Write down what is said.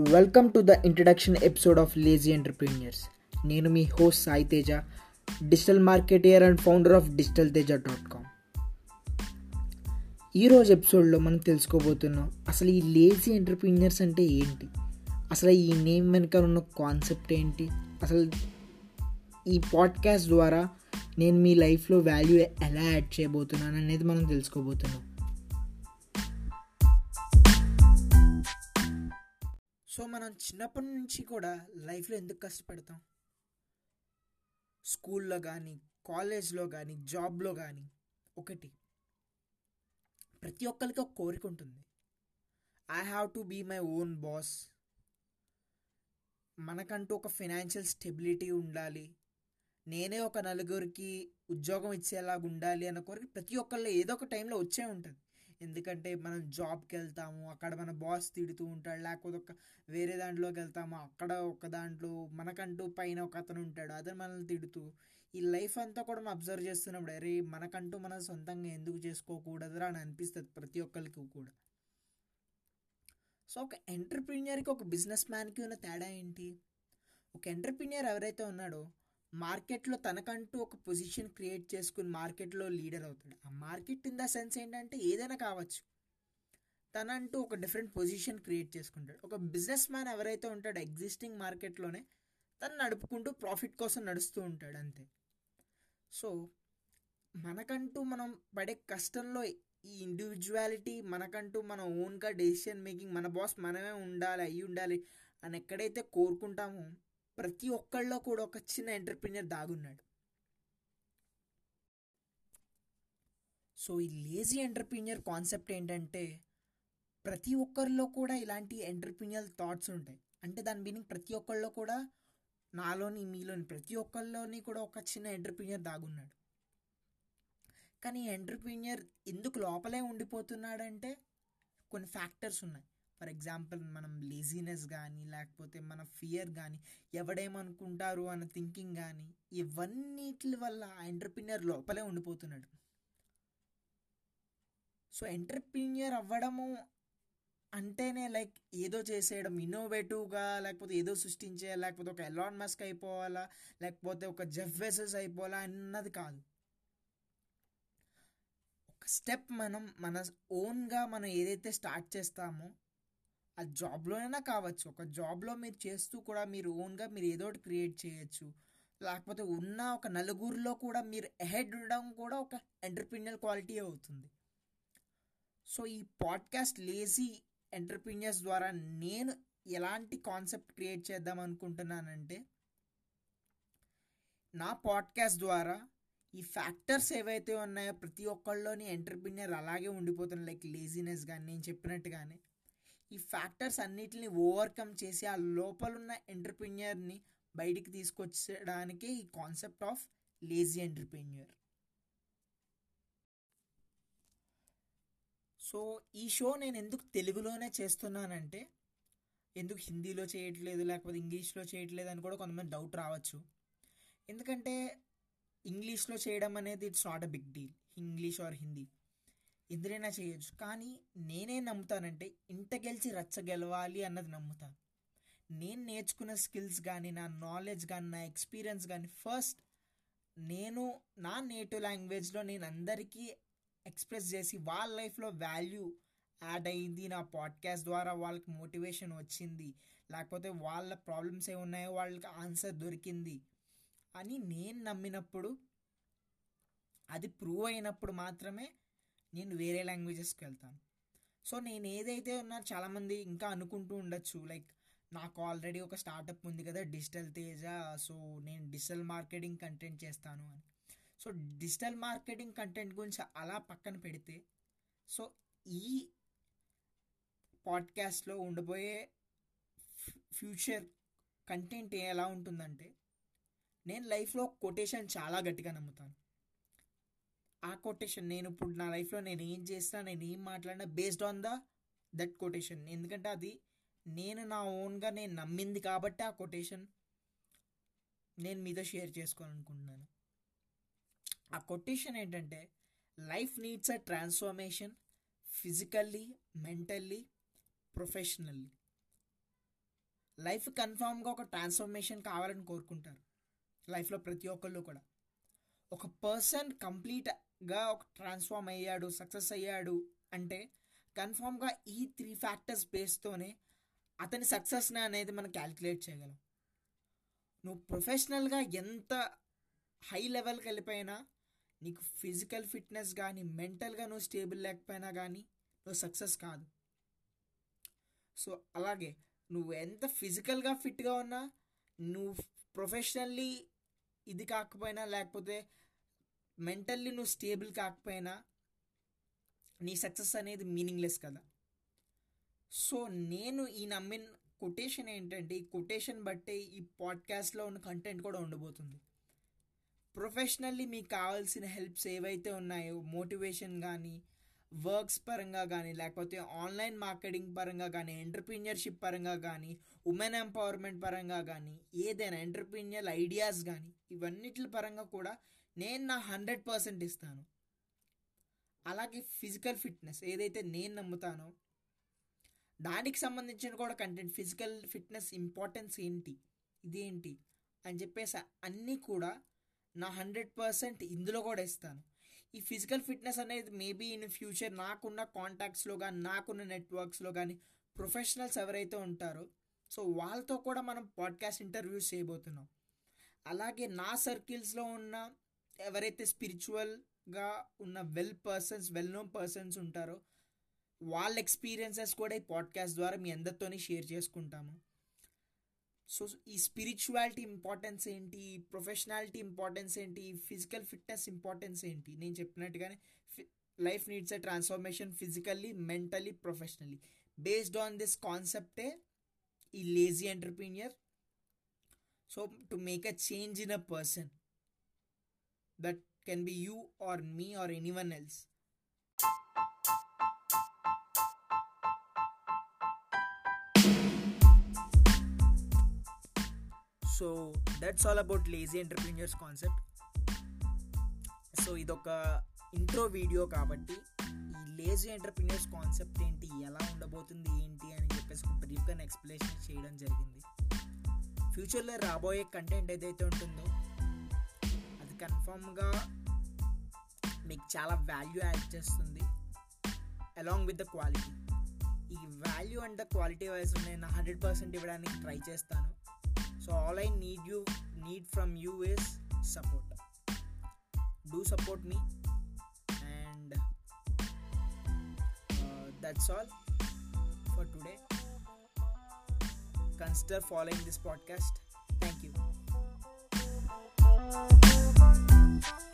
Welcome to the introduction episode of lazy entrepreneurs. నేను మీ host Sai Teja digital marketer and founder of digital Teja dot com. ఈరోజు ఎపిసోడ్లో మనం తెలుసుకోబోతున్నాం అసలు ఈ లేజీ ఎంటర్ప్రీనియర్స్ అంటే ఏంటి? అసలు ఈ నేమ్ వెనుక ఉన్న కాన్సెప్ట్ ఏంటి? అసలు ఈ పాడ్కాస్ట్ ద్వారా నేను మీ లైఫ్లో వాల్యూ ఎలా యాడ్ చేయబోతున్నాను అనేది మనం తెలుసుకోబోతున్నాం. సో మనం చిన్నప్పటి నుంచి కూడా లైఫ్లో ఎందుకు కష్టపడతాం? స్కూల్లో కానీ కాలేజ్లో కానీ జాబ్లో కానీ ఒకటి. ప్రతి ఒక్కరికి ఒక కోరిక ఉంటుంది. I have to be my own boss మనకంటూ ఒక ఫినాన్షియల్ స్టెబిలిటీ ఉండాలి. నేనే ఒక నలుగురికి ఉద్యోగం ఇచ్చేలాగా ఉండాలి అన్న కోరిక ప్రతి ఒక్కళ్ళు ఏదో ఒక టైంలో వచ్చే ఉంటుంది. ఎందుకంటే మనం జాబ్కి వెళ్తాము అక్కడ మన బాస్ తిడుతూ ఉంటాడు లేకపోతే ఒక వేరే దాంట్లోకి వెళ్తాము అక్కడ ఒక దాంట్లో మనకంటూ పైన ఒక అతను ఉంటాడు అతను మనల్ని తిడుతూ ఈ లైఫ్ అంతా కూడా మనం అబ్జర్వ్ చేస్తున్నప్పుడు అరే మనకంటూ మనం సొంతంగా ఎందుకు చేసుకోకూడదురా? అని అనిపిస్తుంది ప్రతి ఒక్కరికి కూడా. సో ఒక ఎంటర్ప్రీనియర్కి ఒక బిజినెస్ మ్యాన్కి ఉన్న తేడా ఏంటి? ఒక ఎంటర్ప్రీనియర్ ఎవరైతే ఉన్నాడో మార్కెట్లో తనకంటూ ఒక పొజిషన్ క్రియేట్ చేసుకుని మార్కెట్లో లీడర్ అవుతాడు. ఆ మార్కెట్ ఇన్ ద సెన్స్ ఏంటంటే ఏదైనా కావచ్చు. తనంటూ ఒక డిఫరెంట్ పొజిషన్ క్రియేట్ చేసుకుంటాడు. ఒక బిజినెస్ మ్యాన్ ఎవరైతే ఉంటాడో ఎగ్జిస్టింగ్ మార్కెట్లోనే తను నడుపుకుంటూ ప్రాఫిట్ కోసం నడుస్తూ ఉంటాడు అంతే. సో మనకంటూ మనం పడే కష్టంలో ఈ ఇండివిజువాలిటీ మనకంటూ మన ఓన్గా డెసిషన్ మేకింగ్ మన బాస్ మనమే ఉండాలి అయ్యి ఉండాలి అని ఎక్కడైతే కోరుకుంటామో ప్రతి ఒక్కళ్ళలో కూడా ఒక చిన్న ఎంటర్ప్రీనియర్ దాగున్నాడు. సో ఈ లేజీ ఎంటర్ప్రీనియర్ కాన్సెప్ట్ ఏంటంటే ప్రతి ఒక్కరిలో కూడా ఇలాంటి ఎంటర్ప్రీనియర్ థాట్స్ ఉంటాయి. అంటే దాని మీనింగ్ ప్రతి ఒక్కళ్ళలో కూడా నాలోని మీలోని ప్రతి ఒక్కళ్ళలోని కూడా ఒక చిన్న ఎంటర్ప్రీనియర్ దాగున్నాడు. కానీ ఎంటర్ప్రీనియర్ ఎందుకు లోపలే ఉండిపోతున్నాడంటే కొన్ని ఫ్యాక్టర్స్ ఉన్నాయి. ఫర్ ఎగ్జాంపుల్ మనం లేజీనెస్ కానీ లేకపోతే మన ఫియర్ కానీ ఎవడేమనుకుంటారు అన్న థింకింగ్ కానీ ఇవన్నిటి వల్ల ఆ ఎంటర్ప్రీనియర్ లోపలే ఉండిపోతున్నాడు. సో ఎంటర్ప్రీనియర్ అవ్వడము అంటేనే లైక్ ఏదో చేసేయడం ఇన్నోవేటివ్గా లేకపోతే ఏదో సృష్టించే లేకపోతే ఒక ఎలాన్ మస్క్ అయిపోవాలా లేకపోతే ఒక జెఫ్ వెసెస్ అయిపోవాలా అన్నది కాదు. ఒక స్టెప్ మనం మన ఓన్గా మనం ఏదైతే స్టార్ట్ చేస్తామో ఆ జాబ్లోనైనా కావచ్చు. ఒక జాబ్లో మీరు చేస్తూ కూడా మీరు ఓన్గా మీరు ఏదో ఒకటి క్రియేట్ చేయొచ్చు. లేకపోతే ఉన్న ఒక నలుగురిలో కూడా మీరు అహెడ్ ఉండడం కూడా ఒక ఎంటర్ప్రీనియర్ క్వాలిటీ అవుతుంది. సో ఈ పాడ్కాస్ట్ లేజీ ఎంటర్ప్రీనియర్స్ ద్వారా నేను ఎలాంటి కాన్సెప్ట్ క్రియేట్ చేద్దాం అనుకుంటున్నానంటే నా పాడ్కాస్ట్ ద్వారా ఈ ఫ్యాక్టర్స్ ఏవైతే ఉన్నాయో ప్రతి ఒక్కళ్ళలోని ఎంటర్ప్రీనియర్ అలాగే ఉండిపోతున్నాయి లైక్ లేజినెస్ కానీ నేను చెప్పినట్టు కానీ ఈ ఫ్యాక్టర్స్ అన్నిటిని ఓవర్కమ్ చేసి ఆ లోపలున్న ఎంటర్ప్రీనియర్ని బయటికి తీసుకొచ్చడానికి ఈ concept of lazy entrepreneur. So ఈ షో నేను ఎందుకు తెలుగులోనే చేస్తున్నానంటే ఎందుకు హిందీలో చేయట్లేదు లేకపోతే ఇంగ్లీష్లో చేయట్లేదు అని కూడా కొంతమంది డౌట్ రావచ్చు. ఎందుకంటే ఇంగ్లీష్లో చేయడం అనేది it's not a big deal English or Hindi. ఎదురైనా చేయొచ్చు. కానీ నేనే నమ్ముతానంటే ఇంట గెలిచి రచ్చ గెలవాలి అన్నది నమ్ముతాను నేను నేర్చుకున్న స్కిల్స్ కానీ నా నాలెడ్జ్ కానీ నా ఎక్స్పీరియన్స్ కానీ ఫస్ట్ నేను నా నేటివ్ లాంగ్వేజ్లో నేను అందరికీ ఎక్స్ప్రెస్ చేసి వాళ్ళ లైఫ్లో వాల్యూ యాడ్ అయింది. నా పాడ్కాస్ట్ ద్వారా వాళ్ళకి మోటివేషన్ వచ్చింది. లేకపోతే వాళ్ళ ప్రాబ్లమ్స్ ఏ ఉన్నాయో వాళ్ళకి ఆన్సర్ దొరికింది అని నేను నమ్మినప్పుడు అది ప్రూవ్ అయినప్పుడు మాత్రమే నేను వేరే లాంగ్వేజెస్కి వెళ్తాను. సో నేను ఏదైతే ఉన్నా చాలామంది ఇంకా అనుకుంటూ ఉండొచ్చు. లైక్ నాకు ఆల్రెడీ ఒక స్టార్టప్ ఉంది కదా డిజిటల్ తేజ సో నేను డిజిటల్ మార్కెటింగ్ కంటెంట్ చేస్తాను అని. సో డిజిటల్ మార్కెటింగ్ కంటెంట్ గురించి అలా పక్కన పెడితే సో ఈ పాడ్కాస్ట్లో ఉండబోయే ఫ్యూచర్ కంటెంట్ ఎలా ఉంటుందంటే నేను లైఫ్లో కొటేషన్ చాలా గట్టిగా నమ్ముతాను. ఆ కొటేషన్ నేను ఇప్పుడు నా లైఫ్లో నేను ఏం చేసినా నేను ఏం మాట్లాడినా based on the that quotation ఎందుకంటే అది నేను నా ఓన్గా నేను నమ్మింది కాబట్టి ఆ కొటేషన్ నేను మీతో షేర్ చేసుకోవాలనుకుంటున్నాను. ఆ కొటేషన్ ఏంటంటే life needs a transformation physically mentally professionally life కన్ఫామ్గా ఒక ట్రాన్స్ఫర్మేషన్ కావాలని కోరుకుంటారు. లైఫ్లో ప్రతి ఒక్కళ్ళు కూడా. ఒక పర్సన్ కంప్లీట్ గా ఒక ట్రాన్స్ఫార్మ్ అయ్యాడు సక్సెస్ అయ్యాడు అంటే కన్ఫామ్గా ఈ త్రీ ఫ్యాక్టర్స్ బేస్తోనే అతని సక్సెస్ని అనేది మనం క్యాలిక్యులేట్ చేయగలం. నువ్వు ప్రొఫెషనల్గా ఎంత హై లెవెల్కి వెళ్ళిపోయినా నీకు ఫిజికల్ ఫిట్నెస్ కానీ మెంటల్గా నువ్వు స్టేబుల్ లేకపోయినా కానీ నువ్వు సక్సెస్ కాదు. సో అలాగే నువ్వు ఎంత ఫిజికల్గా ఫిట్గా ఉన్నా నువ్వు ప్రొఫెషనల్లీ ఇది కాకపోయినా లేకపోతే మెంటల్లీ నువ్వు స్టేబుల్ కాకపోయినా నీ సక్సెస్ అనేది మీనింగ్లెస్ కదా. సో నేను ఈ నమ్మిన కొటేషన్ ఏంటంటే ఈ కొటేషన్ బట్టే ఈ పాడ్కాస్ట్లో ఉన్న కంటెంట్ కూడా ఉండబోతుంది. ప్రొఫెషనల్లీ మీకు కావాల్సిన హెల్ప్స్ ఏవైతే ఉన్నాయో మోటివేషన్ కానీ వర్క్స్ పరంగా కానీ లేకపోతే ఆన్లైన్ మార్కెటింగ్ పరంగా కానీ ఎంటర్ప్రీనియర్షిప్ పరంగా కానీ ఉమెన్ ఎంపవర్మెంట్ పరంగా కానీ ఏదైనా ఎంటర్ప్రీనియర్ ఐడియాస్ కానీ ఇవన్నిటి పరంగా కూడా నేను నా హండ్రెడ్ పర్సెంట్ ఇస్తాను. అలాగే ఫిజికల్ ఫిట్నెస్ ఏదైతే నేను నమ్ముతానో దానికి సంబంధించిన కూడా కంటెంట్ ఫిజికల్ ఫిట్నెస్ ఇంపార్టెన్స్ ఏంటి ఇదేంటి అని చెప్పేసి అన్నీ కూడా నా హండ్రెడ్ పర్సెంట్ ఇందులో కూడా ఇస్తాను. ఈ ఫిజికల్ ఫిట్నెస్ అనేది మేబీ ఇన్ ఫ్యూచర్ నాకున్న కాంటాక్ట్స్లో కానీ నాకున్న నెట్వర్క్స్లో కానీ ప్రొఫెషనల్స్ ఎవరైతే ఉంటారో సో వాళ్ళతో కూడా మనం పాడ్కాస్ట్ ఇంటర్వ్యూస్ చేయబోతున్నాం. అలాగే నా సర్కిల్స్లో ఉన్న ఎవరైతే స్పిరిచువల్గా ఉన్న well persons well known persons ఉంటారో వాళ్ళ ఎక్స్పీరియన్సెస్ కూడా ఈ పాడ్కాస్ట్ ద్వారా మీ అందరితోనే షేర్ చేసుకుంటాము. సో ఈ స్పిరిచువాలిటీ ఇంపార్టెన్స్ ఏంటి? ప్రొఫెషనాలిటీ ఇంపార్టెన్స్ ఏంటి? ఫిజికల్ ఫిట్నెస్ ఇంపార్టెన్స్ ఏంటి? నేను చెప్పినట్టుగానే life needs a transformation physically mentally professionally based on this కాన్సెప్టే ఈ lazy entrepreneur so to make a change in a person that can be you or me or anyone else so that's all about lazy entrepreneurs concept so ఇదొక intro video కాబట్టి ఈ lazy entrepreneurs concept ఏంటి ఎలా ఉండబోతుంది ఏంటి అని చెప్పేసి ఒక బ్రీఫ్గా ఎక్స్ప్లెనేషన్ చేయడం జరిగింది. ఫ్యూచర్లో రాబోయే కంటెంట్ ఏదైతే ఉంటుందో కన్ఫామ్గా మీకు చాలా వాల్యూ యాడ్ చేస్తుంది అలాంగ్ విత్ ద క్వాలిటీ ఈ value and the quality wise నేను హండ్రెడ్ పర్సెంట్ ఇవ్వడానికి ట్రై చేస్తాను so all I need you need from you is support do support me and that's all for today consider following this podcast. Thank you. Thank you.